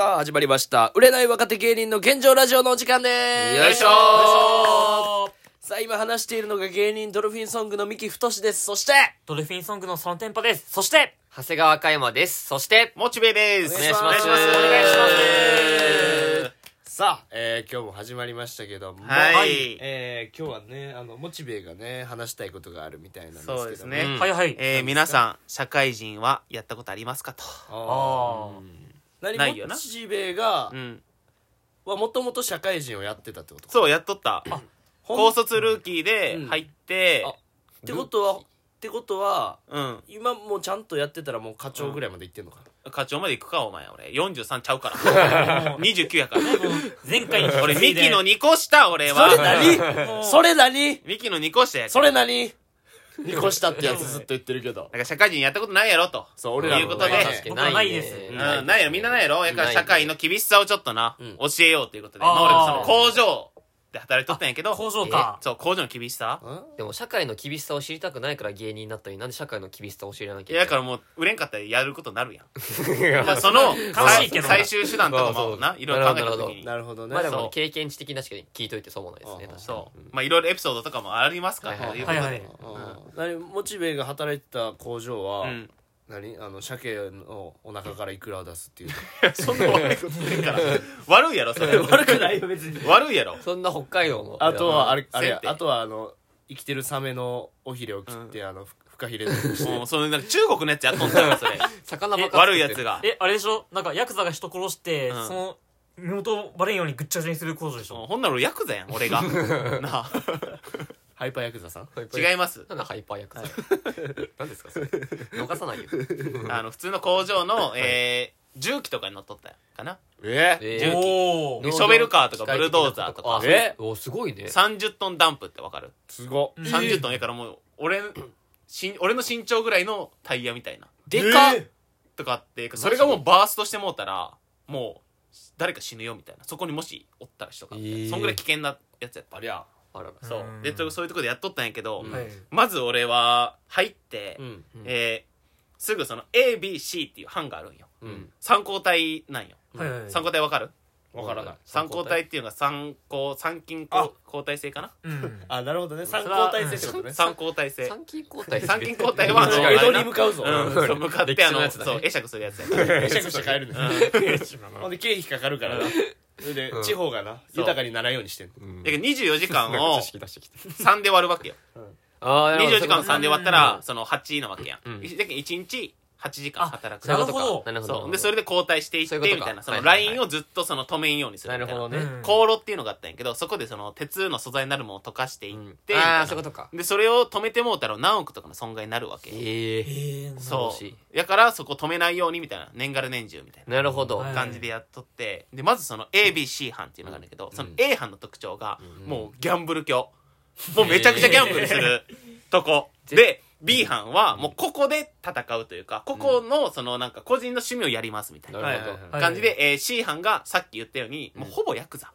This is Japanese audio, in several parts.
さあ始まりました。売れない若手芸人の現状ラジオのお時間です。よいしょさあ今話しているのが芸人ドルフィンソングの三木太です。そしてドルフィンソングのそのテンポです。そして、長谷川嘉山です。そして、モチベです。お願いします。お願いしお願いします。さあ、えー今日も始まりましたけども。はい。えー今日はねあのモチベがね話したいことがあるみたいなんですけどそうですね。うん。はいはい。えー、皆さん、社会人はやったことありますかと。ああ何ないよなモチベがうん。はもともと社会人をやってたってことそう、やっとった。ほん高卒ルーキーでうん入って、あってことはってことはうん。今もうちゃんとやってたらもう課長ぐらいまで行ってんのかな、課長まで行くか、お前。俺、43ちゃうから。29やから。ー前回に俺、ミキの2個下、俺それは。何それ何？ミキの2個下やから。それ何？ニコしたってやつずっと言ってるけど。だから社会人やったことないやろと。そう俺らいうことで。ないです。うん、ないやろ、みんなないやろ。やから社会の厳しさをちょっとな、うん。教えようということで。あー。まあ俺もその工場で働いとったんやけど、工場か。そう、工場の厳しさ。うん？でも社会の厳しさを知りたくないから芸人になったのになんで社会の厳しさを知らなきゃいけない。だからもう、売れんかったらやることになるやん。いまあその、悲しいけど最最終手段とかもな、いろいろ考えたなるほど時に。なるほどね。まあでも経験値的なしか聞いといてそうもないですねああ確かに。そう。まあいろいろエピソードとかもありますから、はいはいとい。うことで。はいはい。うん。何モチベが働いてた工場は、うん。何？あの鮭のお腹からイクラを出すっていう そんな悪いことないから。悪いやろ、それ。悪くないよ別に悪いやろ。そんな北海道のあとはあれあれあとはあの生きてるサメの尾ひれを切って、あのふフカヒレにしてもう、その、なんか中国のやつやっとんだよ、それ。魚ばっか悪いやつが。え、あれでしょ？なんかヤクザが人殺して、うんその、身元バレんようにぐっちゃぐちゃにする工場でしょ？ほんなら俺ヤクザやん、俺が。なあ。ハイパーヤクザさん？違います。なんだハイパー役 何ですかそれ？逃さないよ あの、普通の工場の、えー、重機とかに乗っとったかな？ええ。ショベルカーとかブルドーザーとかあえおすごいね30トンダンプってわかる？すごっ ?30 トンやからもう、俺、しん俺の身長ぐらいのタイヤみたいな。でかっえとかって、それがもうバーストしてもうたら、もう、誰か死ぬよみたいな。そこにもしおったら人が。えーそんぐらい危険なやつやった。ありゃあらら。そう。うん。でそういうとこでやっとったんやけど、うん。はい。まず俺は入って、うん。えーすぐその ABC っていう班があるんよ。うん。参考体なんよ。はいはい。参考体わかる？わからない。参考体っていうのが参考参勤あ。交交代制かな？うん。あなるほどね。参考体制ってことね。参考体制。参勤交代。参勤交代は あの江戸に向かうぞ。うん。そう向かってあの歴史のやつだね。そう会釈するやつやから。会釈して帰るね。ほんで経費かかるからなでうん。地方がなそう。豊かにならんようにしてんの。うん。だから24時間なんかを知識出してきて3で割るわけよ。ああ24時間を3で割ったらうんその8なわけやん。うん。だけど1日8時間働くなるほど。なるほど。そう。でそれで交代していってみたいな。そのラインをずっとその止めんようにするな。なるほどね。うん。航路っていうのがあったんやけどそこでその鉄の素材になるものを溶かしていって、あな。あそういうことか。でそれを止めてもうたら何億とかの損害になるわけ、えええー、そう。やからそこ止めないようにみたいな。年がら年中みたいななるほど。はい感じでやっとって。でまずその ABC 班っていうのがあるんだけど、その A 班の特徴がもうギャンブル教もうめちゃくちゃギャンブルするとこ。で B 班はもうここで戦うというかここのそのなんか個人の趣味をやりますみたいな感じで、えー C 班がさっき言ったようにもうほぼヤクザ。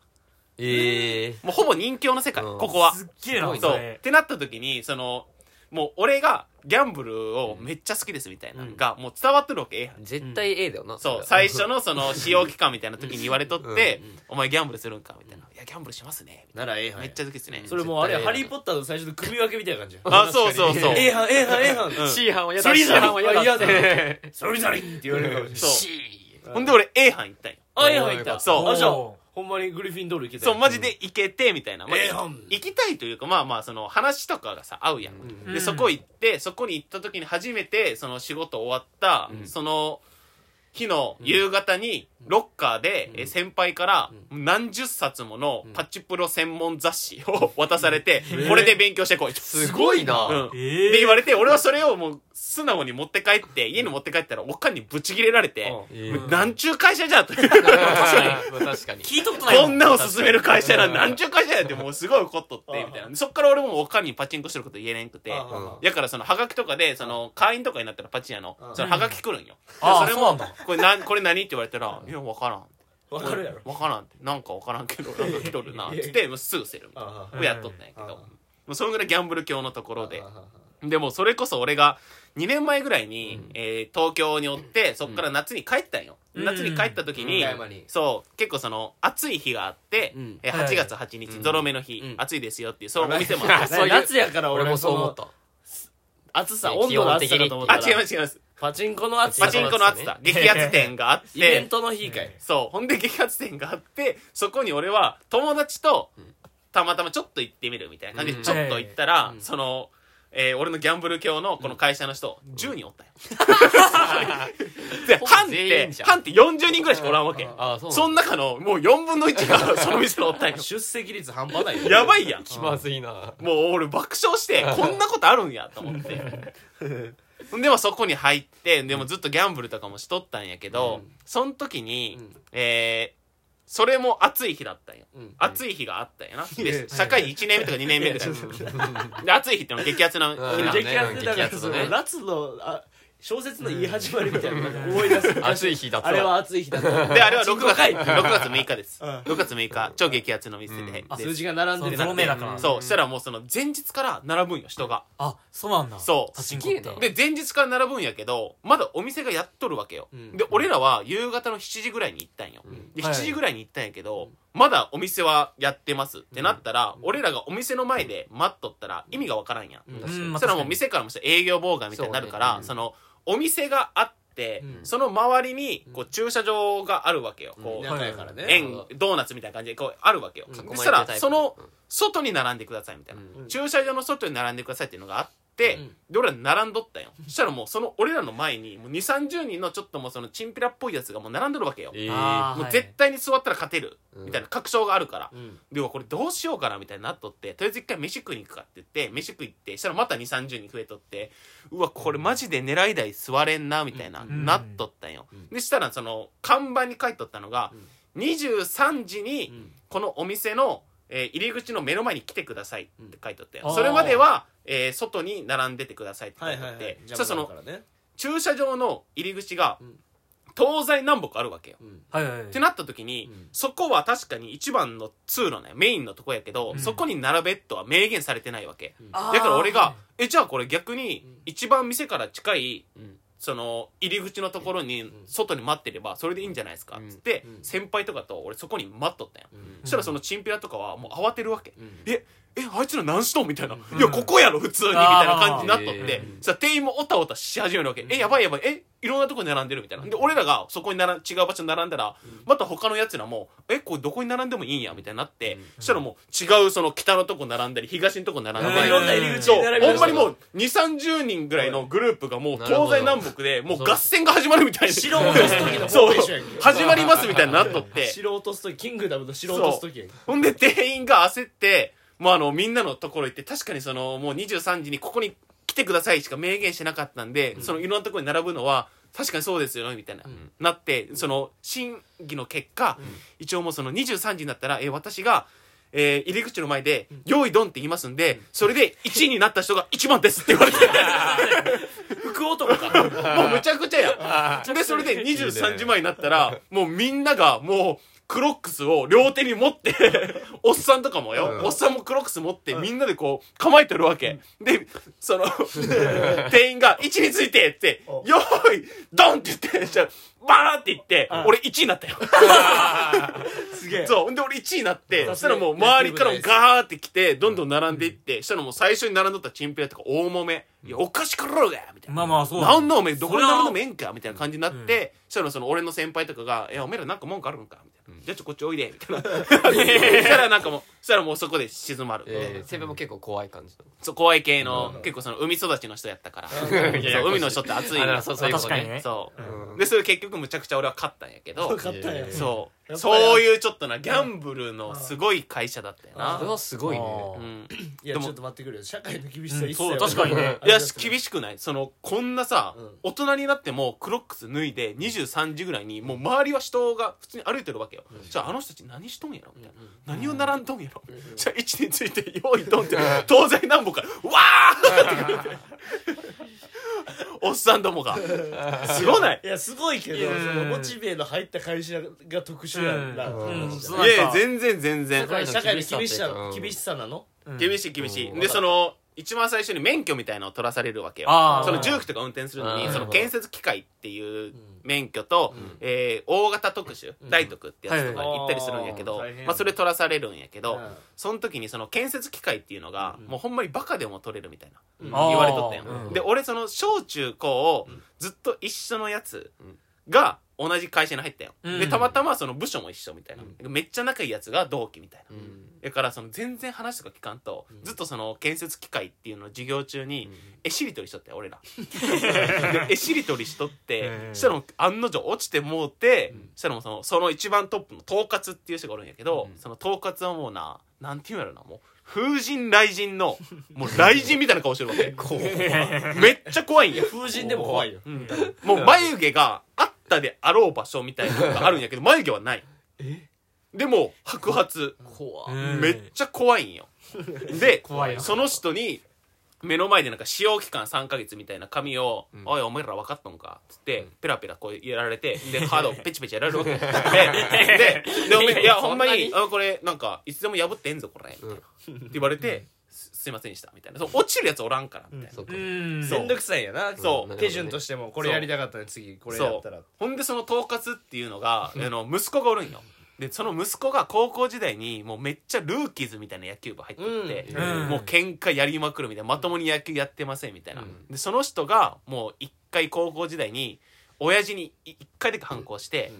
ええもうほぼ人形の世界、うん。ここは。すっげえな、そう。それ。ってなった時に、その、もう俺がギャンブルをめっちゃ好きですみたいなのが、もう伝わってるわけ、A 班。に絶対 A だよなそう、最初のその使用期間みたいな時に言われとってお前ギャンブルするんかみたいな。いや、ギャンブルしますね。なら A 班めっちゃ好きですね。それもうあれや絶対ハリー・ポッターの最初の組み分けみたいな感じ。やあ、そうそうそう。A 班 A 班 A ん。C 班は嫌それ C 班は嫌だ。嫌だってそれぞ れって言われるかもしれない。そう。ほんで俺 A 班行ったんよ。あ A 班行った。そう。あじゃあおほんまにグリフィンドール行けたそう、マジで行けて、みたいな。まあ A 班行きたいというか、まあまあ、その話とかがさ、合うやん。うんで、そこ行って、そこに行った時に初めて、その仕事終わった、その日の夕方に、ロッカーで、え先輩から何十冊ものパチプロ専門雑誌を渡されて、これで勉強してこい。すごいな。うん。えー。で言われて、俺はそれをもう素直に持って帰って、家に持って帰ったら、おっかんにブチ切れられて、なん。ちゅう会社じゃんと。確かに確かに。聞いたことないこんなを勧める会社なんなん。ちゅう会社やってもうすごい怒っとってみたいな。そっから俺もおかんにパチンコしてること言えれんくて。ああやからそのハガキとかでその会員とかになったらパチン屋のそのハガキ来るんよ。それもこれなんこれ何って言われたら「いや分からん」わかるやろ。分からんって。なんか分からんけど なんか来とるな。っつってもうすぐせるみたいな。やっとったんやけど。もうそのぐらいギャンブル教のところで。でもそれこそ俺が2年前ぐらいに、うん。えー東京におってそっから夏に帰ったんよ、うん。夏に帰った時に、岡山にそう結構その暑い日があって、うん。えーはい8月8日、うん。ゾロ目の日、うん。暑いですよっていうそのお店もあって 夏やから俺俺もそう思った。暑さね温度の暑さかと思った あら違います違いますパチンコの暑さ。パチンコの暑さ。激アツ店があっイベンてトの日かい。そう。ほんで激アツ店があってそこに俺は友達とたまたまちょっと行ってみるみたいな感じでうん。ちょっと行ったら、うん。その、えー俺のギャンブル教のこの会社の人、10人おったよ で班って班って40人ぐらいしかおらんわけ。ああそうその中のもう4分の1が その店におったんよ出席率半端ないよ。やばいやん。気まずいな。もう俺爆笑してこんなことあるんやと思ってでもそこに入ってでもずっとギャンブルとかもしとったんやけど、うん。その時に、うん。えーそれも暑い日だったんよ、うん。暑い日があったんやな、で社会1年目とか2年目ぐらい で暑い日ってのは激アツな日うん。な激アツだから夏のあ小説の言い始まりみたいな思い出す暑い日だったあれは暑い日だったであれは6月。パチンコ6月6日です、うん。6月6日超激アツの店で,数字が並んでる。そう。だから。そう。したらもうその前日から並ぶんよ人が。あそうなんだ。そう。パチンコって。すげえなで前日から並ぶんやけどまだお店がやっとるわけよ、うん。で俺らは夕方の7時ぐらいに行ったんよ、ん。ではい7時ぐらいに行ったんやけど、まだお店はやってます。ってなったら、俺らがお店の前で待っとったら意味がわからんやん、うん。うん。そしたらもう店からもしたら営業妨害みたいになるからそ,、のお店があって、うん。その周りにこう駐車場があるわけよ、こう、円ドーナツみたいな感じでこうあるわけよ、うん。そしたらその。うん外に並んでくださいみたいな、うん。駐車場の外に並んでくださいっていうのがあって、うんで俺ら並んどったよ。そしたらもうその俺らの前にもう2 3 0人のちょっともうそのチンピラっぽいやつがもう並んでるわけよ、えあーもう絶対に座ったら勝てる。うん。みたいな確証があるから、うん。でもこれどうしようかなみたいになっとってとりあえず一回飯食いに行くかって言って飯食い行ってしたらまた2 3 0人増えとってうわこれマジで狙い台座れんなみたいな、ん。なっとったんよ、でしたらその看板に書いとったのが、23時にこのお店の、えー入り口の目の前に来てくださいって書いとって、うん。それまでは、えー外に並んでてくださいって書はいいてあって、はいはいそしたらその駐車場の入り口がん。東西南北あるわけよ、はいはいはい。ってなった時に、うん。そこは確かに一番の通路ねメインのとこやけど、うん。そこに並べとは明言されてないわけ、だから俺が、はえじゃあこれ逆に一番店から近いうん。その入り口のところに外に待ってればそれでいいんじゃないですか。っつってうん。先輩とかと俺そこに待っとったんよ。うん。そしたらそのチンピラとかはもう慌てるわけ。うん。ええあいつら何しとん？みたいな、ん。いやここやろ普通に。みたいな感じになっとって。うんさ店員もおたおたし始めるわけ、えやばいやばい。えいろんなとこに並んでるみたいな。で俺らがそこになら違う場所に並んだら、また他のやつらもえこれどこに並んでもいいんやみたいになって、そしたらもう違うその北のとこ並んだり東のとこ並んだり、えーいろん。な入り口ほんまにもう2三3 0人ぐらいのグループがもう東西南北でもう合戦が始まるみたいな。城を落とす時のそう。始まりますみたいになっとって。城を落とす時キングダムの城を落とす時。ほんで店員が焦って、もうあの、みんなのところ行って、確かにその、もう23時にここに来てくださいしか明言してなかったんで、そのいろんなところに並ぶのは、確かにそうですよね、みたいな、なって、その、審議の結果、一応もうその23時になったら、え、私が、えー入り口の前で、用意ドンって言いますんで、それで1位になった人が1番ですって言われて、福男か。もうむちゃくちゃや。ん。で、それで23時前になったら、もうみんながもう、クロックスを両手に持って、おっさんとかもよ、おっさんもクロックス持って、みんなでこう、構えてるわけ。で、その、店員が、位置についてって、よーい、ドンって言って、じゃあバーって言って、俺1位になったよ。すげえそう。で、俺1位になって、さそしたらもう周りからもガーって来て、どんどん並んでいって、したらもう最初に並んどったチンピラとか大揉め。いや、おかしかろうがみたいな。まあまあそうなんだおめえどこに並んでもそええんかみたいな感じになって、そしたらその俺の先輩とかが「いやおめえらなんか文句あるんか?」みたいな「じゃあちょこっちおいで」みたいな。そしたらなんかもうそしたらもうそこで静まる、えー先輩も結構怖い感じそう怖い系の、結構その海育ちの人やったから、そう 海の人って熱いあのらそうそう確かにね。そう、うん。でそれ結局むちゃくちゃ俺は勝ったんやけど分かったんや。えーそうそういうちょっとなギャンブルのすごい会社だったよな。それはすごいね。いやでもちょっと待ってくれよ。社会の厳しさ一切うん。そう確かにね。いや厳しくない？そのこんなさ、うん。大人になってもクロックス脱いで23時ぐらいにもう周りは人が普通に歩いてるわけよ、じゃああの人たち何しとんやろ？みたいな、何を並んどんやろ、じゃあ位置について用意ドンって東西南北からうわーって来るおっさんどもが。すごない？いやすごいけどうん。そのモチベの入った会社が特殊やんなうん。話だいやいや全然全然。社会の厳しさ厳しさなの？うん。厳しい厳しい、うん。でその一番最初に免許みたいなのを取らされるわけよ。その重機とか運転するのにその建設機械っていう免許と、えー大型特殊、大特ってやつとか行ったりするんやけど、はいはい。大変まあ、それ取らされるんやけど、うん。その時にその建設機械っていうのが、もうほんまにバカでも取れるみたいな、言われとったんで俺その小中高をずっと一緒のやつが同じ会社に入ったよ、うん。でたまたまその部署も一緒みたいな、めっちゃ仲いいやつが同期みたいな、うん。だからその全然話とか聞かんと、ずっとその建設機械っていうのを授業中に絵しりとりしとったよ俺ら。で絵しりとりしとって うん。したら案の定落ちてもうてしたらそのその一番トップの統括っていう人がおるんやけど、その統括はもうななんていうんやろなもう風神雷神のもう 雷神みたいな顔してるわけ。めっちゃ怖いんや。風神でも怖いよ。うん。もう眉毛があったであろう場所みたいなのがあるんやけど眉毛はない。でも白髪。怖うんめっちゃ怖いんよ。で 怖いなその人に目の前でなんか使用期間3ヶ月みたいな紙を「おいお前ら分かったのか」っつってペラペラこうやられて でカードをペチペチやられるわけ。でででおめえいやほんまにあこれなんかいつでも破ってえんぞこれ」みたいな。って言われて「すすいませんでした」みたいな。そう落ちるやつおらんからみたいな。そっか。うん。そう。めんどくさいんやなそう。うん手順としてもこれやりたかったのに次これやったら。ほんでその統括っていうのが、あの息子がおるんよ。でその息子が高校時代にもうめっちゃルーキーズみたいな野球部入ってって、うん。もう喧嘩やりまくるみたいなまともに野球やってませんみたいな、うん。でその人がもう一回高校時代に親父にい一回だけ反抗して、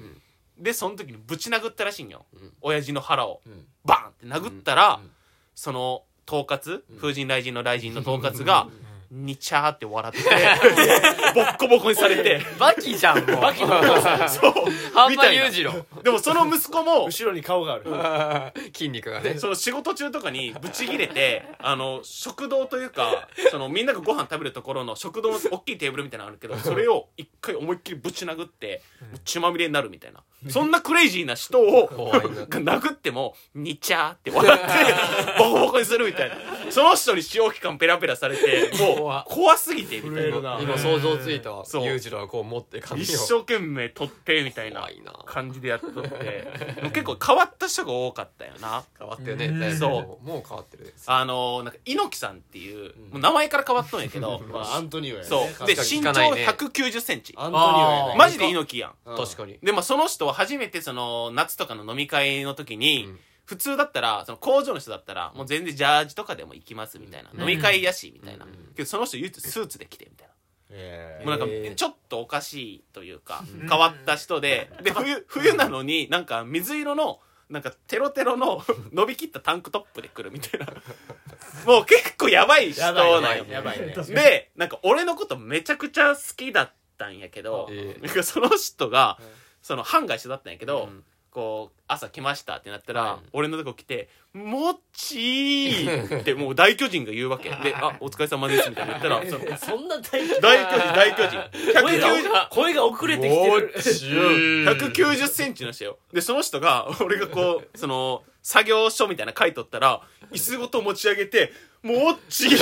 でその時にぶち殴ったらしいんよ、ん。親父の腹を、ん。バンって殴ったら、うん。その統括？風神雷神の雷神の統括が、にちゃーって笑って ボッコボコにされて。バキじゃんもう。バキのそう。半端みたいな。裕次郎でもその息子も後ろに顔がある。筋肉がね。その仕事中とかにブチギレてあの食堂というかそのみんながご飯食べるところの食堂の大きいテーブルみたいなのあるけどそれを一回思いっきりぶち殴って血まみれになるみたいなそんなクレイジーな人を殴っても「にちゃー」って笑って ボコボコにするみたいな。その人に使用期間ペラペラされてもう怖怖すぎてみたいな。今想像ついたわ。裕次郎がこう持って髪を。一生懸命取ってみたいな感じでやっとって。結構変わった人が多かったよな。変わったよねそう。もう変わってるあのー、なんか猪木さんっていうもう名前から変わっとんやけど まあアントニオやね。そう。で身長聞かないね。190センチ。アントニオやね。マジで猪木やん。確かに。でまあその人は初めてその夏とかの飲み会の時に、うん。普通だったらその工場の人だったらもう全然ジャージとかでも行きますみたいな、うん。飲み会やしみたいな、うん。けどその人唯一スーツで来てみたいな。えもうなんかちょっとおかしいというか、変わった人で、で、冬、冬なのになんか水色の、なんかテロテロの 伸びきったタンクトップで来るみたいな。もう結構やばい人なんよ。ね。やばいね。で、なんか俺のことめちゃくちゃ好きだったんやけど、えなんかその人が、その半が一緒だったんやけど、うんこう、朝来ましたってなったら、はい俺のとこ来て、もっちーってもう大巨人が言うわけ。で、あ、お疲れ様ですみたいな言ったら、そのそんな大巨大巨人、大巨人。声190が声が遅れてきてる190センチの人よ。で、その人が、俺がこう、その、作業書みたいなの書いとったら、椅子ごと持ち上げて、もうちぎり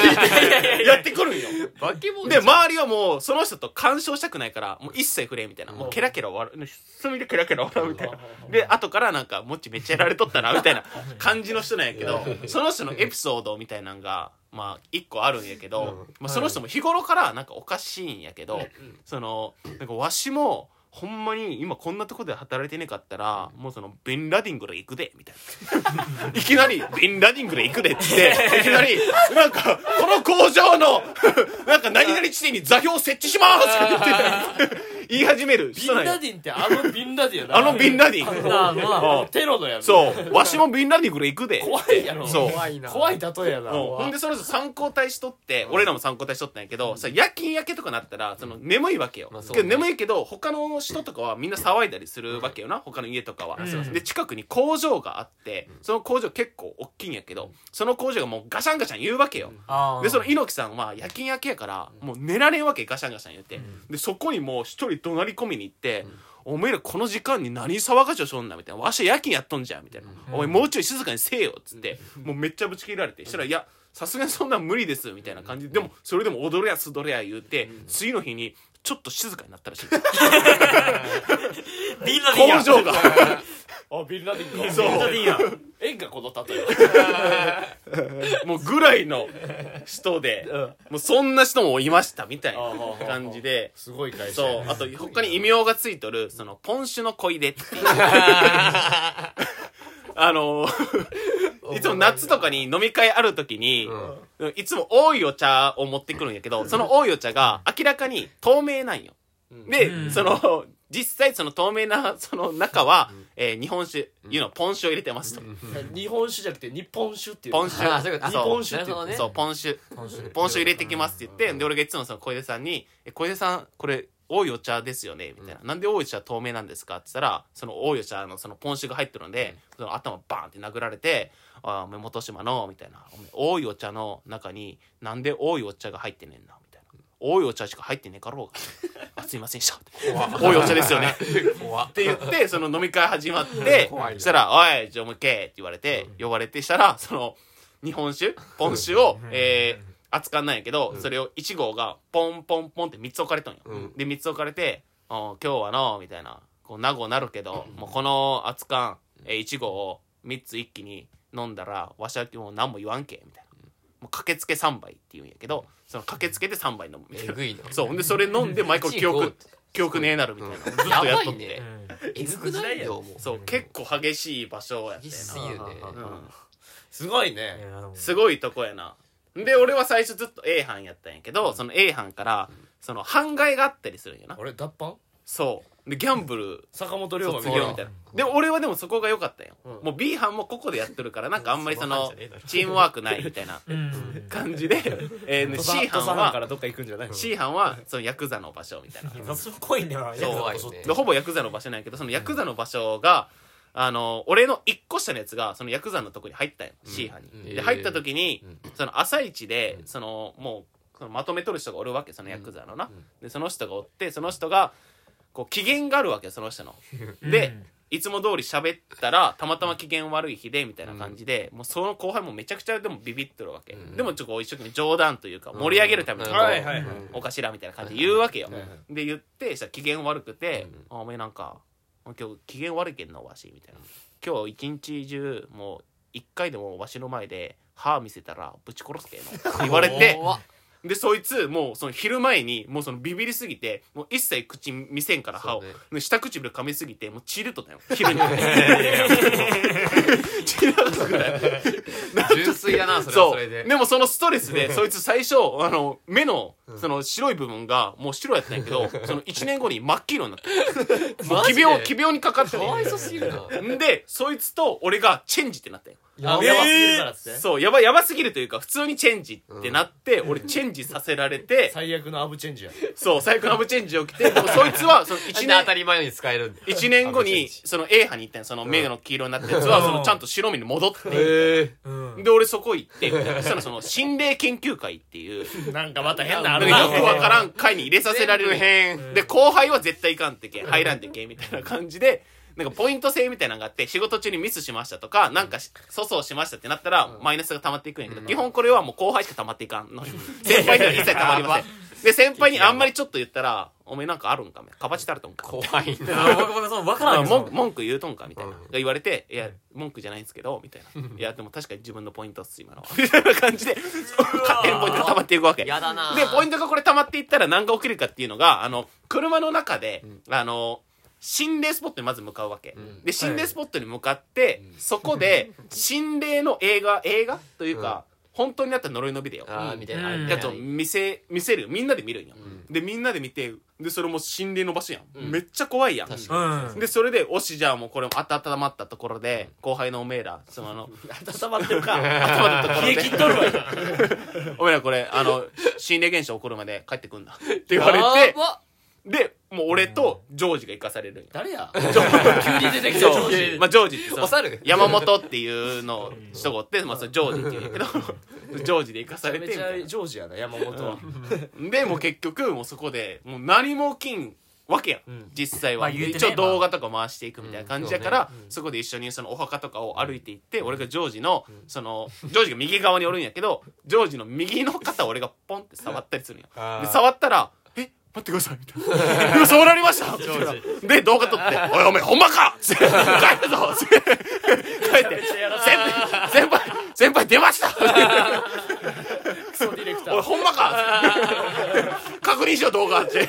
やってくるんよ。バケモンで、周りはもう、その人と干渉したくないから、もう一切触れんみたいな。もうケラケラ笑う。隅でケラケラ笑うみたいな。で、後からなんか、もっちめっちゃやられとったな、みたいな 感じの人なんやけど、その人のエピソードみたいなんが、まあ、一個あるんやけど、まあ、その人も日頃からなんかおかしいんやけど、その、なんかわしも、ほんまに今こんなとこで働いてねかったら、もうその、ビンラディングで行くで、みたいな。いきなり、ビンラディングで行くでって言って、いきなり、なんか、この工場の、なんか何々地点に座標設置しますって言って、言い始める。ビ人なんラディンってあのビンラディンやな。あのビンラディン。なあなあテロのやつそう。わしもビンラディングで行くで。怖いやろ。そう。怖いな。怖い例えやな。うん。ほんでその人参考対しとって、俺らも参考対しとったんやけど、さ夜勤明けとかなったらその眠いわけよ、まあそうね。けど眠いけど他の人とかはみんな騒いだりするわけよな他の家とかは、ん。で近くに工場があってその工場結構大きいんやけどその工場がもうガシャンガシャン言うわけよ、あー。でその猪木さんは夜勤明けやからもう寝られんわけガシャンガシャン言って、でそこにもう一人怒鳴り込みに行って、お前らこの時間に何騒がしをしょんなみたいな。わし夜勤やっとんじゃんみたいな。お前もうちょい静かにせえよっつって、もうめっちゃぶち切られて。したら、いや、さすがにそんなん無理ですみたいな感じで。でも、それでも踊れやすどれや言うて、次の日にちょっと静かになったらしい。ビンラディンや。工場が。あビンラディンか。そう。めっちゃいいや。ん演歌この例え。もうぐらいの人で、もうそんな人もいましたみたいな感じで、すごい会社。そう、あと他に異名がついとる、その、ポン酒の小出っていう。あの、いつも夏とかに飲み会ある時に、いつも多いお茶を持ってくるんやけど、その多いお茶が明らかに透明なんよ。で、うん。その、実際その透明なその中は、えー日本酒、いうのポン酒を入れてますと。日本酒じゃなくて日本酒っていう。ポン酒。あそう日本酒っていう。ねそう、ポン酒。ポン酒入れてきますって言って、で、俺がいつもその小出さんに、え小出さん、これ、多いお茶ですよねみたいな。なんで多いお茶透明なんですか？って言ったら、その多いお茶のそのポン酒が入ってるので、その頭バーンって殴られて、ああ、お前元島の、みたいな。多いお茶の中に、なんで多いお茶が入ってねえんだみたいな。多いお茶しか入ってねえかろうが。あ、すいませんでした。多いお茶ですよね。怖っって言って、その飲み会始まって 怖い、なしたら、おい、じゃあもうけって言われて、呼ばれてしたら、その、日本酒ポン酒を、えー、扱んないんやけど、それを1号がポンポンポンって3つ置かれとんよ。うんで、3つ置かれて、お今日はの、みたいな、こう、名護なるけど、もうこの扱ん、えー、1号を3つ一気に飲んだら、わしはもう何も言わんけ、みたいな。もう駆けつけ3杯って言うんやけど、その駆けつけて3杯飲むみたいな。いな そう。ほんで、それ飲んで、毎回記憶、記憶ねえなるみたいな。ずっとやっとって。やばいねえぐくないよもうそう、結構激しい場所やった激しすよぎるねな。うんすごいいねやでもすごいとこやな。で、俺は最初ずっと A 班やったんやけど、その A 班から、その、半外があったりするんよな。俺脱藩？そう。で、ギャンブル坂本龍馬みたいな。で、俺はでもそこが良かったよ。うん。もう B 班もここでやってるから、なんかあんまりそそのチームワークないみたいなうん。感じで、えー、土 C 佐班は、藩からどっか行くんじゃないの？C 班は、そのヤクザの場所みたいな。雑っぽいんだよそう怖いよねでほぼヤクザの場所なんやけどそのヤクザの場所が、あの俺の一個下のやつがそのヤクザのとこに入ったんよ、C 班に、うん。で入った時に、うん。その朝一で、そのもうそのまとめとる人がおるわけそのヤクザのな、でその人がおってその人がこう機嫌があるわけよその人の。で、いつも通り喋ったらたまたま機嫌悪い日でみたいな感じで、もうその後輩もめちゃくちゃでもビビってるわけ、ん。でもちょっと一生懸命冗談というか盛り上げるためにこう、うん。はいはいはい。お頭みたいな感じで言うわけよ、で言ってしたら機嫌悪くてうん「あお前なんか今日機嫌悪いけんのわし」みたいな「今日一日中もう一回でもわしの前で歯見せたらぶち殺すけんの」っ て言われて。怖っ。でそいつもうその昼前にもうそのビビりすぎてもう一切口見せんから歯を、そうね。で下唇噛みすぎてもう血出とったよ。昼に血出すぐらい純粋だなそれはそれで。でもそのストレスでそいつ最初あの目のその白い部分がもう白やったんやけど その1年後に真っ黄色になって もう奇マジで？病奇病にかかってかわいそすぎるな。んでそいつと俺がチェンジってなったよ。あやばすぎるからっつって？そうやばやばすぎるというか普通にチェンジってなって、俺チェンジさせられて最悪のアブチェンジや。そう最悪のアブチェンジ起きてでもそいつはその1なんで当年たり前に使えるんだ？よ一年後にその A 班に行ったんよその目の黄色になったやつはそのちゃんと白身に戻ってへうん。で俺そこ行ってみたいなそしたらその心霊研究会っていうなんかまた変なあるよくわからん会に入れさせられる変で後輩は絶対いかんってけ入らんってけみたいな感じでなんかポイント制みたいなのがあって仕事中にミスしましたとかなんかし粗相しましたってなったらマイナスが溜まっていくんやけど基本これはもう後輩しか溜まっていかんの先輩には一切溜まりませんで先輩にあんまりちょっと言ったら「お前なんかあるんかめかばちたるとんか」怖いな。僕僕 その分からあんよ文句文句言うとんか？みたいな、うん。が言われて「いや文句じゃないんですけど」みたいな「いやでも確かに自分のポイントっす今のは」みたいな感じで勝手にポイントが溜まっていくわけ。やだなでポイントがこれ溜まっていったら何が起きるかっていうのがあの車の中で、あの心霊スポットにまず向かうわけ、ん。で心霊スポットに向かって、そこで心霊の映画映画というか、本当になった呪いのビデオあーみたいな。うん。やつを見せ見せる。よみんなで見るんよ、ん。でみんなで見てでそれも心霊の場所やん、うん。めっちゃ怖いやん。確うかん。でそれで「おしじゃあもうこれも温まったところで後輩のおめえらそのあの 温まってるか。温まったところ冷えで切っとるわ。おめえらこれあの心霊現象起こるまで帰ってくんだ って言わにれてやばでもう俺とジョージが行かされるんよ。誰や？急に出てきた。ジョージ。まあジョージってそのお猿？山本っていうのを人がおって、まあ、ジョージって言う。ん。やけどジョージで行かされてめちゃみたいなジョージやな山本は。でもう結局もうそこでもう何も起きんわけやん、ん。実際は、まあ言うてね。一応動画とか回していくみたいな感じやから、うん。そこで一緒にそのお墓とかを歩いていって、俺がジョージのそのジョージが右側におるんやけどジョージの右の肩を俺がポンって触ったりするんよ。あー。で触ったら「え待ってください」みたいな「今 そうなりました」で動画撮って「おいお前ほんまか!」って「帰るぞ!」って帰って「先輩先輩先輩出ました! 」クソディレクター。おいほんまか！確認しよう動画って。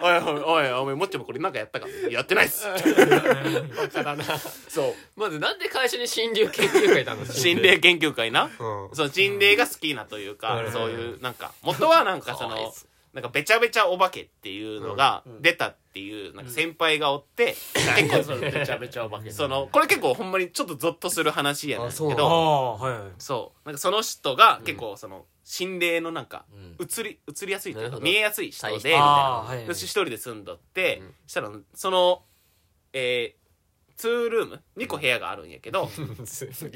おいおいおいお前もっちもこれなんかやったか？やってないっす。バカだな。そう。まずなんで会社に心霊研究会いたの？心霊研究会な？うん。その心霊が好きなというか、うん。そういうなんか元はなんかそのなんかべちゃべちゃお化けっていうのが出たっていうなんか先輩がおって、結構 それめちゃめちゃお化け。そのこれ結構ほんまにちょっとゾッとする話やねんけあそう。などそう。なんかその人が結構その心霊のなんかうん。映り映りやすいというか見えやすい人でみたいな。一人で住んどって、うん。したらそのえー、2ルーム？2個部屋があるんやけど、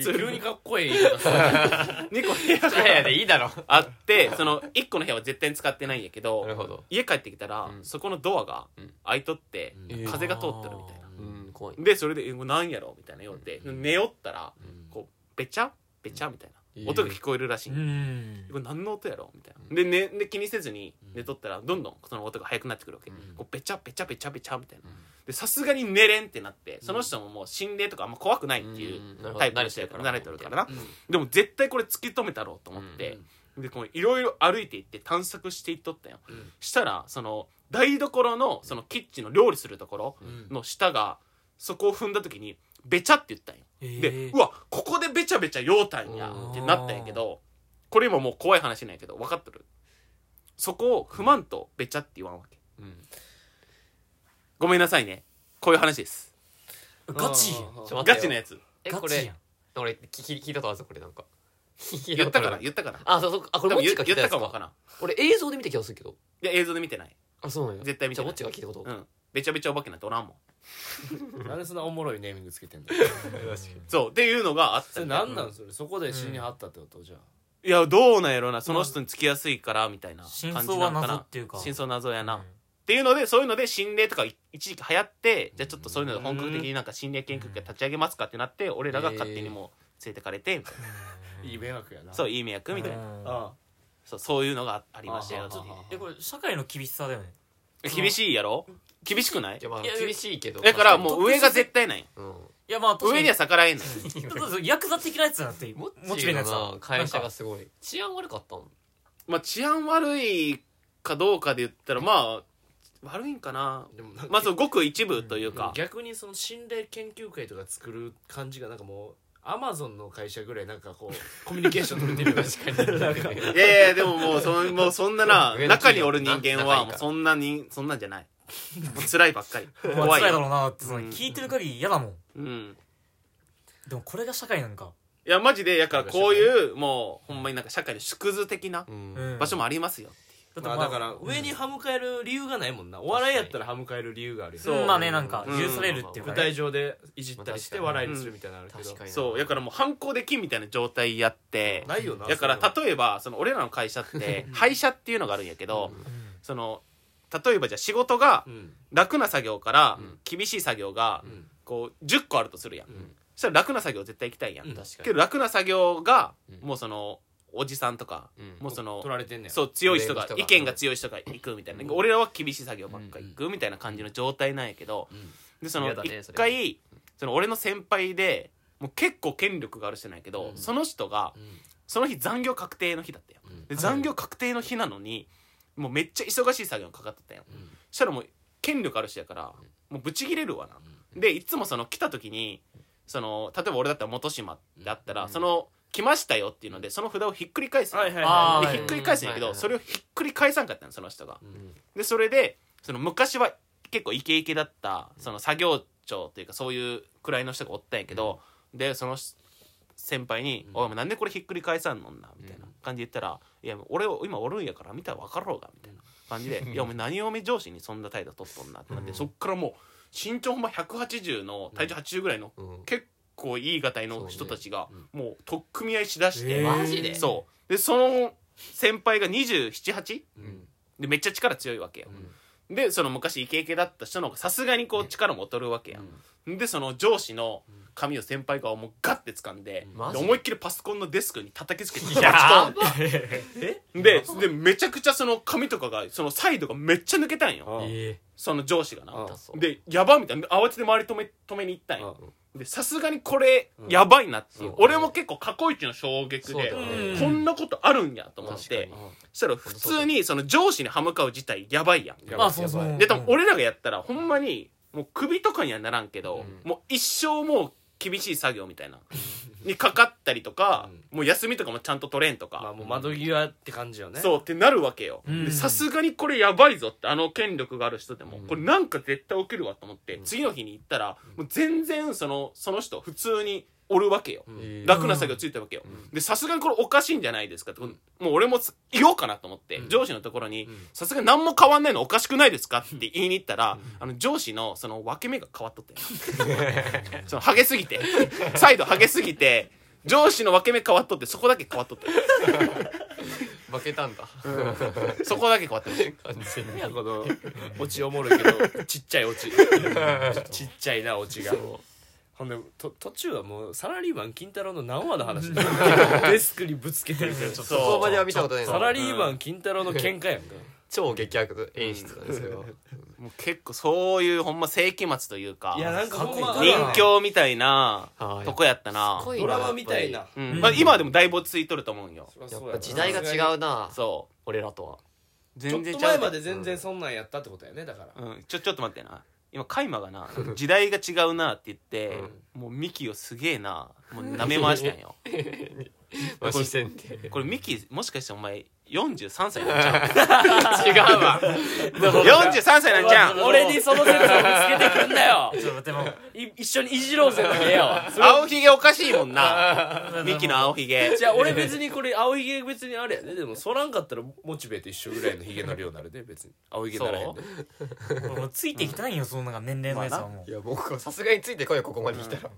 急にかっこいい言い方する2個部屋いやいやがでいいだろ。あってその1個の部屋は絶対に使ってないんやけどなるほど。家帰ってきたら、うん。そこのドアがうん。開いとって、うん。風が通ってるみたいな、うん怖い。でそれで「えこれ何やろ?」みたいなよって、寝よったらこうべちゃ？べちゃ？みたいな、えー音が聞こえるらしい、うん。これ何の音やろ？みたいな。で,、ね、で気にせずに寝とったらどんどんその音が速くなってくるわけ、うん。こうべちゃべちゃべちゃべちゃみたいな。でさすがに寝れんってなってその人ももう心霊とかあんま怖くないっていうタイプの人やから慣れてるから。な、うん。でも絶対これ突き止めたろうと思って、でこういろいろ歩いていって探索していっとったよ、ん。したらその台所のそのキッチンの料理するところうん。の下がそこを踏んだ時にべちゃって言ったんよ。えでーうわここでべちゃべちゃようたんやってなったんやけどこれ今もう怖い話なんやけど分かってる？そこを踏まんとべちゃって言わんわけ。うん。ごめんなさいね。こういう話です。ガチガチなやつ。えこれガチやん。俺聞き聞いたことあるぞこれなんか。聞 い言ったから言ったかなあそうそうあこれも言ったかもわからん。俺映像で見た気がするけど。いや映像で見てない。あそうなんや。絶対見てない。じゃあもっちが聞いたこと？うんべちゃべちゃお化けなんておらんもん。なんでそんなおもろいネーミングつけてんの？そうっていうのがあったそれなんなんそれ？そこで死にはったってことじゃあ。いやどうなんやろな。その人につきやすいからみたいな真感じ相はなのかな。謎っていうか。真相謎やな、うん。っていうのでそういうので心霊とかい一時期流行ってじゃあちょっとそういうので本格的になんか心霊研究会立ち上げますかってなって俺らが勝手にもう連れてかれてみたいな。いい迷惑やな。そういい迷惑みたいな。うん。あそうそういうのがありましたよあはははえこれ社会の厳しさだよね。厳しいやろ？厳しくない？いやまあいや厳しいけど。だからもう上が絶対ない。うん。いやまあ確か上には逆らえんのよちょっとヤクザ的なやつだなってもっモチベのやつ会社がすごい。治安悪かったんまあ治安悪いかどうかで言ったらまあ悪いんかな。でもなんかまあそうごく一部というか。逆にその心霊研究会とか作る感じがなんかもうアマゾンの会社ぐらいなんかこう コミュニケーション取れてるよ確かになんかいやいやでももうそんもうそんなな 上の中企業におる人間はもうそんなにそんなんじゃないもう辛いばっかり。ま あ怖いよ。辛いだろうなってそのうん。聞いてる限り嫌だもん。うん。でもこれが社会なんか。いやマジでやからこういうもうほんまになんか社会の縮図的な場所もありますよだってまあだから上に歯向かえる理由がないもんな。お笑いやったら歯向かえる理由があるよ。う。んまあねなんかうん。許されるっていうか舞ね台上でいじったりして笑いにするみたいなのあるけど。確かにな。そう。やからもう反抗できんみたいな状態やって。ないよな。だからそれは例えばその俺らの会社って 廃車っていうのがあるんやけどその例えばじゃあ仕事がうん。楽な作業からうん。厳しい作業がうん。こう10個あるとするやん。ん。そしたら楽な作業絶対行きたいやん。うん確かに。けど楽な作業がうん。もうそのおじさんとかうん。もうその取られてんねんそう強い人が上の人が。意見が強い人が行くみたいな、俺らは厳しい作業ばっかり行くみたいな感じの状態なんやけど、ん。でその嫌だね一回その俺の先輩でもう結構権力がある人なんやけど、うん。その人がその日残業確定の日だったよ、うん。で残業確定の日なのにもうめっちゃ忙しい作業がかかってたよ、そしたらもう権力ある人やからもうブチギレるわな、でいつもその来た時にその例えば俺だったら元島ってあったら、その来ましたよっていうのでその札をひっくり返すのはいはいひっくり返すんやけど、それをひっくり返さんかったのその人が、ん。でそれでその昔は結構イケイケだったその作業長というかそういう位の人がおったんやけど、でその先輩に「おいお前なんでこれひっくり返さんのんな」みたいな感じで言ったら「いや俺今おるんやから見たら分かろうが」みたいな感じで「いやお前何をお前上司にそんな態度取っとんな」ってなって、そっからもう身長ほんま180の体重80ぐらいのうん。結構いいがたいの人たちがもう取っ組み合いしだして、えー。マジで？そう。でその先輩が278うん。でめっちゃ力強いわけよ、でその昔イケイケだった人の方がさすがにこう力も劣るわけや、ん、でその上司の髪を先輩がもうガッて掴んでマジで思いっきりパソコンのデスクに叩きつけていやででめちゃくちゃその髪とかがそのサイドがめっちゃ抜けたんよ。その上司がな。でやばみたいな慌てて周り止め止めに行ったんよ。うんでさすがにこれやばいなっていう、うん俺も結構過去一の衝撃で、そうだよね。こんなことあるんやと思っ確てそしたら普通にその上司に歯向かう自体やばいやん。やばいまあそうやばいで多分俺らがやったらほんまにもう首とかにはならんけど、うん。もう一生もう厳しい作業みたいな。にかかったりとか、もう休みとかもちゃんと取れんとか、まあもう窓際って感じよね。そうってなるわけよ。さすがにこれやばいぞってあの権力がある人でも、うん。これなんか絶対起きるわと思って、次の日に行ったらもう全然そのその人普通におるわけよ、えー楽な作業ついたわけよ、でさすがにこれおかしいんじゃないですかって、もう俺も言おうかなと思って、上司のところにさすがに何も変わんないのおかしくないですかって言いに行ったら、あの上司のその分け目が変わっとって。そのハゲすぎて。サイドハゲすぎて上司の分け目変わっとってそこだけ変わっとって。負けたんだ。そこだけ変わってる完全に。いやこのオチおもろいけどちっちゃいオチ。ちっちゃいなオチがほんでと途中はもうサラリーマン金太郎の何話の話。デスクにぶつけてるけどそう。そこまでは見たことない。なサラリーマン金太郎の喧嘩やんか。超激悪演出な んですよもう結構そういうほんま世紀末というかいやなんかほんま人形みたいなはい。とこやったな。ドラマみたいな。うん。まあ、今はでもだいぶ落ち着いとると思うんよ。やっぱ時代が違うな。そう。俺らとは。ちょっと全然ちゃう前まで全然そんなんやったってことやねだから。うん、ちょちょっと待ってな今カイマがな 時代が違うなって言って、もうミキをすげえな もう舐め回したんよ。まあこれミキもしかしてお前43歳なんちゃ 違うわ。う43歳なんちゃう。俺にその説をぶつけてくんなよ。ちょっと待っても一緒にいじろうぜの部屋は青ひげおかしいもんな。ミキの青ひげ。じゃあ俺別にこれ青ひげ別にあれやねでもそらんかったらモチベと一緒ぐらいのひげの量になるで別に。青ひげならへんで。もう。ついていきたいんよそのなんか年齢のやつはもう。いや僕はさすがについてこいよここまで来たら。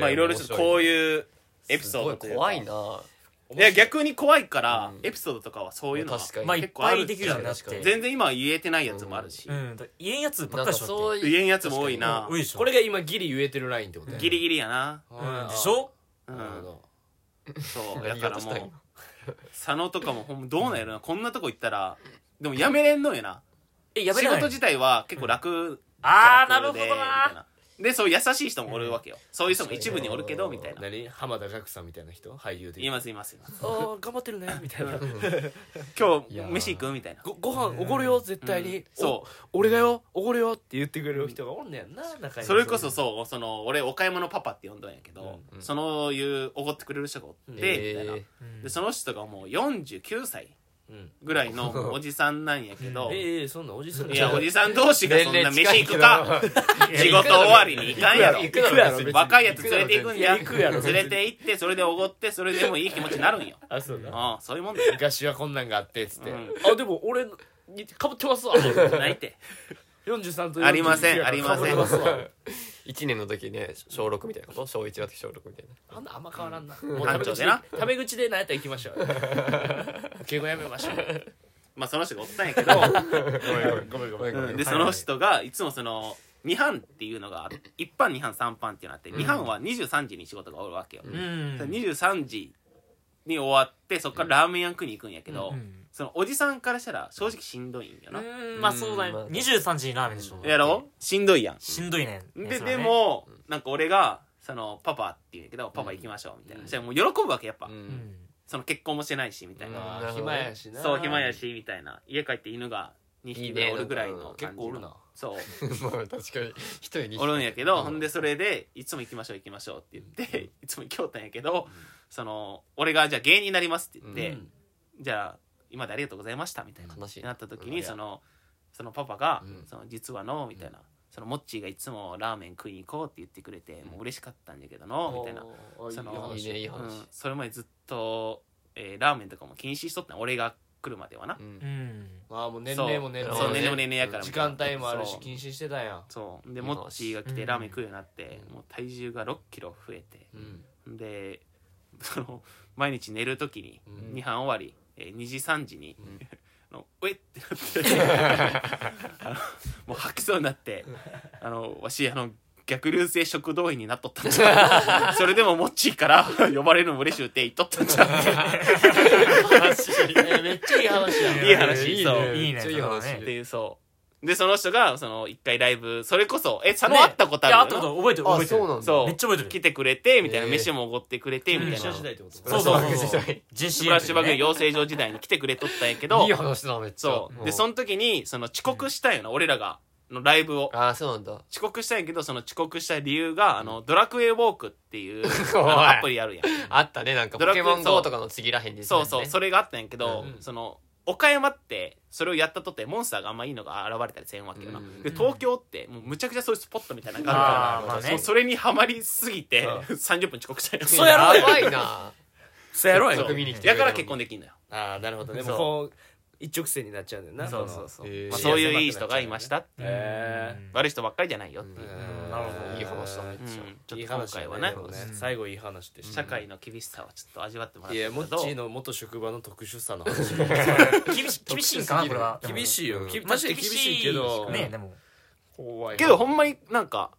まあいろいろちょっとこうういうエピソード怖いないや逆に怖いから、うん。エピソードとかはそういうのは確かに。まあいっ結構あるぱいできるようになって確かに。全然今は言えてないやつもあるし、うん。だ言えんやつばっかりしょそういう言えんやつも多いな。多いでしょ。これが今ギリ言えてるラインってことやね。ギリギリやな、うん。でしょ？うん。なるほど。そう。だ何からもう佐野とかもほんまどうなんやろな。こんなとこ行ったらでもやめれんのよな。仕えやめない事自体は結構楽。あー楽でなるほどな。みたいなでそう優しい人もおるわけよ。そういう人も一部におるけどみたいな。何？浜田岳さんみたいな人？俳優でいますいますいます。ああ頑張ってるねみたいな。今日飯行くみたいな。ごご飯おごるよ絶対に、うん。そう。お俺がよおごるよって言ってくれる人がおんねやんな仲に。それこそそうその俺お買い物パパって呼んだんやけど、うんそのいうおごってくれる人がおって、みたいな。えうんでその人がもう49歳うんぐらいのおじさんなんやけど、ええそんなおじさんいやおじさん同士がそんな飯行くか。ー 仕事終わりに行かんやろ。若いやつ連れて行くんや。ろ連れて行ってそれでおごってそれでもいい気持ちになるんよ。あそうだそういうもんだよ。昔はこんなんがあってっつって、うん。あでも俺にかぶってますわ。泣いて43とありませんありません。被ってますわ1年の時ね小6みたいなこと？小1の時小6みたいな。あんなあんま変わらんな。もうタメ口でタメ口で何やったら行きましょう 敬語やめましょう。まあその人がおったんやけど、ごめんごめんごめんうんでその人がいつもその2班っていうのがある。1班2班3班っていうのがあって2班は23時に仕事が終わるわけよ、うん。23時に終わってそこからラーメン屋食いに行くんやけど、うんそのおじさんからしたら正直しんどいんよな、うん。まあそうだよ。23時にラーメンでしょ。やろ？しんどいやん。しんどいね。で、それはね。でもなんか俺がそのパパって言うんやけどパパ行きましょうみたいな、そしたらもう喜ぶわけやっぱ、ううん。んその結婚もしてないしみたいな、暇やしな。そう暇やしみたいな。家帰って犬が2匹ぐらいおるぐらいの結構おるな。そう。まあ確かに。一人におるんやけど、うん。ほんでそれでいつも行きましょう行きましょうって言って、いつも行きよったんやけど、その俺がじゃあ芸人になりますって言って、うん。じゃあ今までありがとうございましたみたいな悲しい。なった時うんにそのそのパパが、うん。その実はのみたいな、そのモッチーがいつもラーメン食いに行こうって言ってくれて、もう嬉しかったんだけどのみたいな、そのそれまでずっと、えーラーメンとかも禁止しとったん俺が来るまではな、うん。うん。ああもう年齢も年齢そうね年齢も年齢やから。み時間帯もあるし禁止してたやん。そう。でモッチーが来うんてラーメン食うようになって、もう体重が6キロ増えて。うん。でその毎日寝る時にうん。2班終わり、えー2時3時に、のうえってなって。あのもう吐きそうになってあのわしあの逆流性食道炎になっとったんじゃ。ん それでもモッチーから呼ばれるの嬉しゅうって言っとったんじゃ。めっちゃいい話やんいい話いいそう。ねいい話。っていうそうでその人がその一回ライブそれこそえ佐野会ったこといやああるよなったこと覚えてるあ覚えてる。そうなんだ。そう。めっちゃ覚えてる来てくれてみたいな飯もおごってくれてみたいな。時代ってことそうそう。そうジェシーフラッシュバック養成所時代に来てくれとったんやけどいい話だなめっちゃ。そう。でその時にその遅刻したんよな俺らがのライブを。ああそうなんだ。遅刻したんやけどその遅刻した理由があのドラクエウォークっていう アプリあるやん。あったねなんかポドラクエケモン GO とかの次らへんでそうそうそれれがあったんやけど、うん。その岡山ってそれをやったとってモンスターがあんまいいのが現れたりせんわけよな、うんで東京ってもうむちゃくちゃそういうスポットみたいなのがあるからね。それにはまりすぎて、う。ん30分遅刻したんよそうやろやばいな。そうやろうやそう。見に来てだから結婚できんのよ。ああなるほどね。もう一直線になっちゃうんだよなそうそうそう、まあ、そういういい人がいましたって。いうへ悪い人ばっかりじゃないよっていう、うん。なるほどいい話だ。めっうん。ちょっと今回はね。でもうん最後いい話でした社会の厳しさをちょっと味わってもらっいやモッチーの元職場の特殊さの話。厳 し厳しいんかなこれは。厳しいよ。うん。き確かに厳しい。けど。ねでも。怖いけどほんまになんか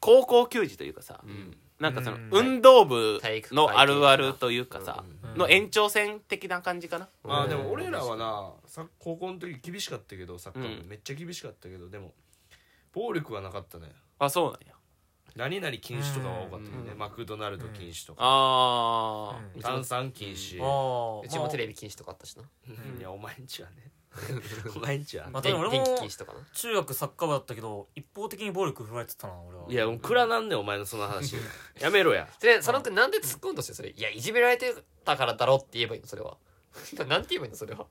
高校球児というかさ、うんなんかそのうん。運動部のあるあるというかさ、うん。の延長線的な感じかな、まあでも俺らはなさ高校の時厳しかったけどサッカー部。うん。めっちゃ厳しかったけどでも暴力はなかったね。あそうなんや何々禁止とかは多かったよね。うん。マクドナルド禁止とか。あうん。炭酸禁止。あうちもテレビ禁止とかあったしな。うん。いやお前んちはね。お前んちは。まあ俺も気禁止とかな。中学サッカー部だったけど一方的に暴力振られてたな俺は。いやもう暗なんねんお前のその話。やめろや。それ佐野君なんで突っ込んとしてそれ。いやいじめられてたからだろって言えばいいのそれは。なんて言えばいいのそれは。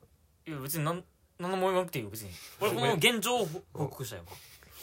いや別になん何のも言わなくていいよ別に。俺この現状を報告したよ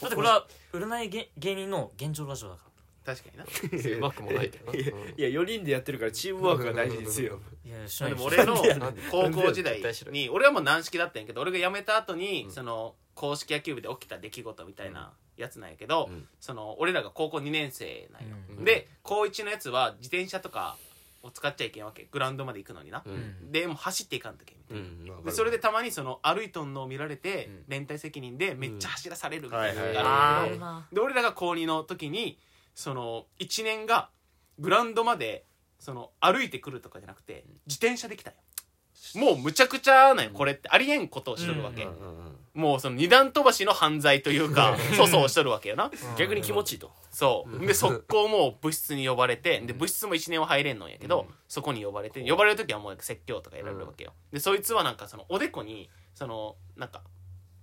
だってこれは占い芸芸人の現状ラジオだか確かにな。うまくもないけどな。いやいや4人でやってるからチームワークが大事ですよ。らいやしないでも俺のなんで高校時代に俺はもう軟式だったんやけど俺が辞めた後に、その公式野球部で起きた出来事みたいなやつなんやけど、うん。その俺らが高校2年生なんよ、うん。で高1のやつは自転車とかを使っちゃいけんわけ。グラウンドまで行くのにな、うん。でもう走っていかんとけんみたういな、んわかるでそれでたまにその歩いとんのを見られて、うん。連帯責任でめっちゃ走らされるみたいなのうんがああるんだけど、ーまで俺らが高2の時にその1年がグラウンドまでその歩いてくるとかじゃなくて自転車で来たよもうむちゃくちゃなん。よこれってありえんことをしとるわけ、うんうんうんもうその二段飛ばしの犯罪というか粗相をしとるわけよな。逆に気持ちいいと。そう。で速攻もう部室に呼ばれてで部室も1年は入れんのんやけど、そこに呼ばれて呼ばれる時はもう説教とかやられるわけよ。でそいつはなんかそのおでこにそのなんか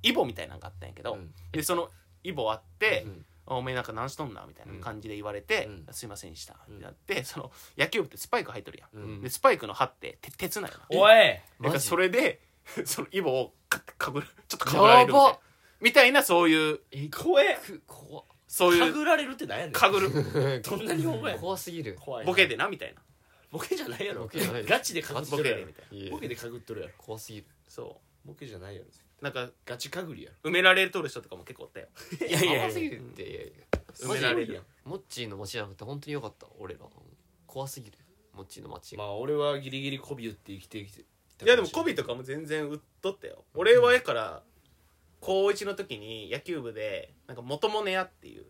イボみたいなのがあったんやけど、うん。でそのイボあって、うんおめえなんか何しとんな？みたいな感じで言われて、うん。すいませんでした。ってなってその野球部ってスパイク入っとるやん、うん。でスパイクの刃って鉄鉄なんおい。だからマジそれで そのイボをかかぶるちょっとかぶられるみたいな。みたいなそういう怖え。く怖かそういうぐられるって何やねん。かぐる。どんな日本語やねん怖すぎる。怖いな。ボケでなみたいな。ボケじゃないやろ。ボケじゃない。ガチでかぐっボとるやろ。ケでみたいな。ボケでかぐっとるやろ。怖すぎる。そボケじゃないやろ。うなんかガチかぐりや埋められとる人とかも結構おったよ。いやいやいや。怖すぎるって。いやいや埋められるやん。モッチーの街じゃなくて本当によかった。俺ら怖すぎる。モッチーの街が。まあ俺はギリギリ媚び売って生きてきてい。やでもコビとかも全然売っとったよ。俺はやから高1の時に野球部でなんか元モネ屋っていう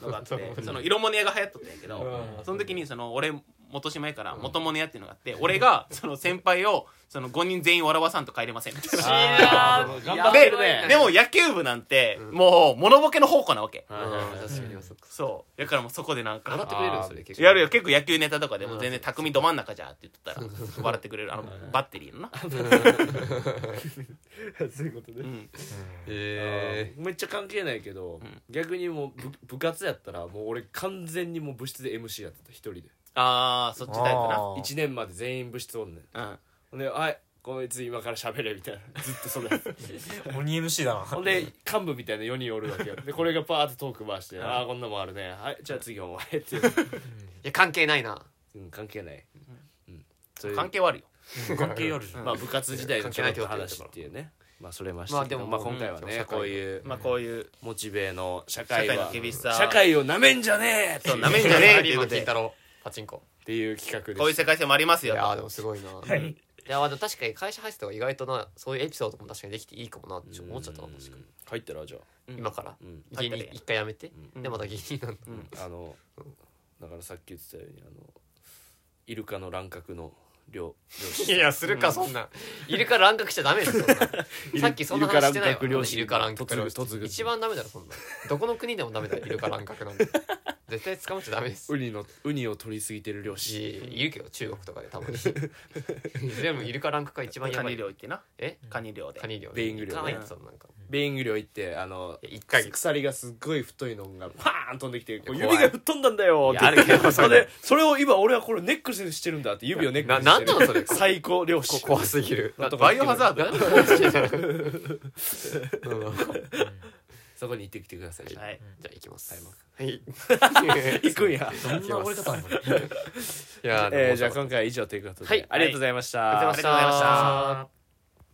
のがあって その色モネ屋が流行っとったんやけどうん。その時にその俺元島やから元モネ屋っていうのがあって俺がその先輩をその5人全員笑わさんと帰れませんみたいな。あー頑張ってるね。でも野球部なんてもう物ボケの宝庫なわけ。そう。だからもうそこでなんか笑ってくれるそれ結構やるよ。結構野球ネタとかでも全然匠ど真ん中じゃって言ったら笑ってくれるあのバッテリーのな。そういうことね。うん。えめっちゃ関係ないけど、逆にもう部部活やったらもう俺完全にもう部室で MC やってた一人でああそっちタイプな。あー。1年まで全員部室おんねん。うん。ほんで「はいこいつ今から喋れ」みたいな。ずっとそれ 鬼 MC だな。ほんで幹部みたいな4人おるわけよでこれがパーってトーク回して「ああこんなもんあるね。はいじゃあ次お前」って、いや関係ないな。うん、関係ない、うん、そういう。関係はあるよ。関係あるじゃん。まあ部活時代のちょっと関係ないって話っていうね。まあそれましたけど、まあ、まあでも今回はね、うん。こういうまあこういう。モチベの社会は社会の厳しさ。社会をなめんじゃねえっていう。そうなめんじゃねえっていう今ことで。金太郎パチンコっていう企画でこういう世界線もありますよいやーでもすごいな。い。やまあでも確かに会社入ってた方が意外となそういうエピソードも確かにできていいかもなって思っちゃったな確かに入ったらじゃあ今から。うん。芸人一回やめて。うん。でまた芸人なんだ。あのだからさっき言ってたようにあのイルカの乱獲の漁漁師いやするかそんな。イルカ乱獲しちゃダメですよそんな。さっきそんな話してない。わイルカ乱獲漁師イルカ乱獲漁師一番ダメだろそんな。どこの国でもダメだよイルカ乱獲なんて。絶対捕まっちゃダメです。ウニのウニを取りすぎてる漁師。いいるけど中国とかでたまに。でもイルカランクが一番やカばい。ニ漁行ってな。え？カニ漁で。カニ漁ベイング漁ね行かないとそんなんかベイング漁行ってあの一ヶ月鎖がすっごい太いのがパーン飛んできて指が吹っ飛んだんだよって。あるけど それでそれを今俺はこれネックレスにしてるんだって指をネックレスしてるなんなのそれ。最高漁師こ怖すぎる。バイオハザード？そこに行ってきてください。じゃあはい。じゃあ行きます。はい。はい。行くんや。どんな折り方なの？これいやえーじゃあ今回は以上ということで、はい。ありがとうございました、ありがとうございました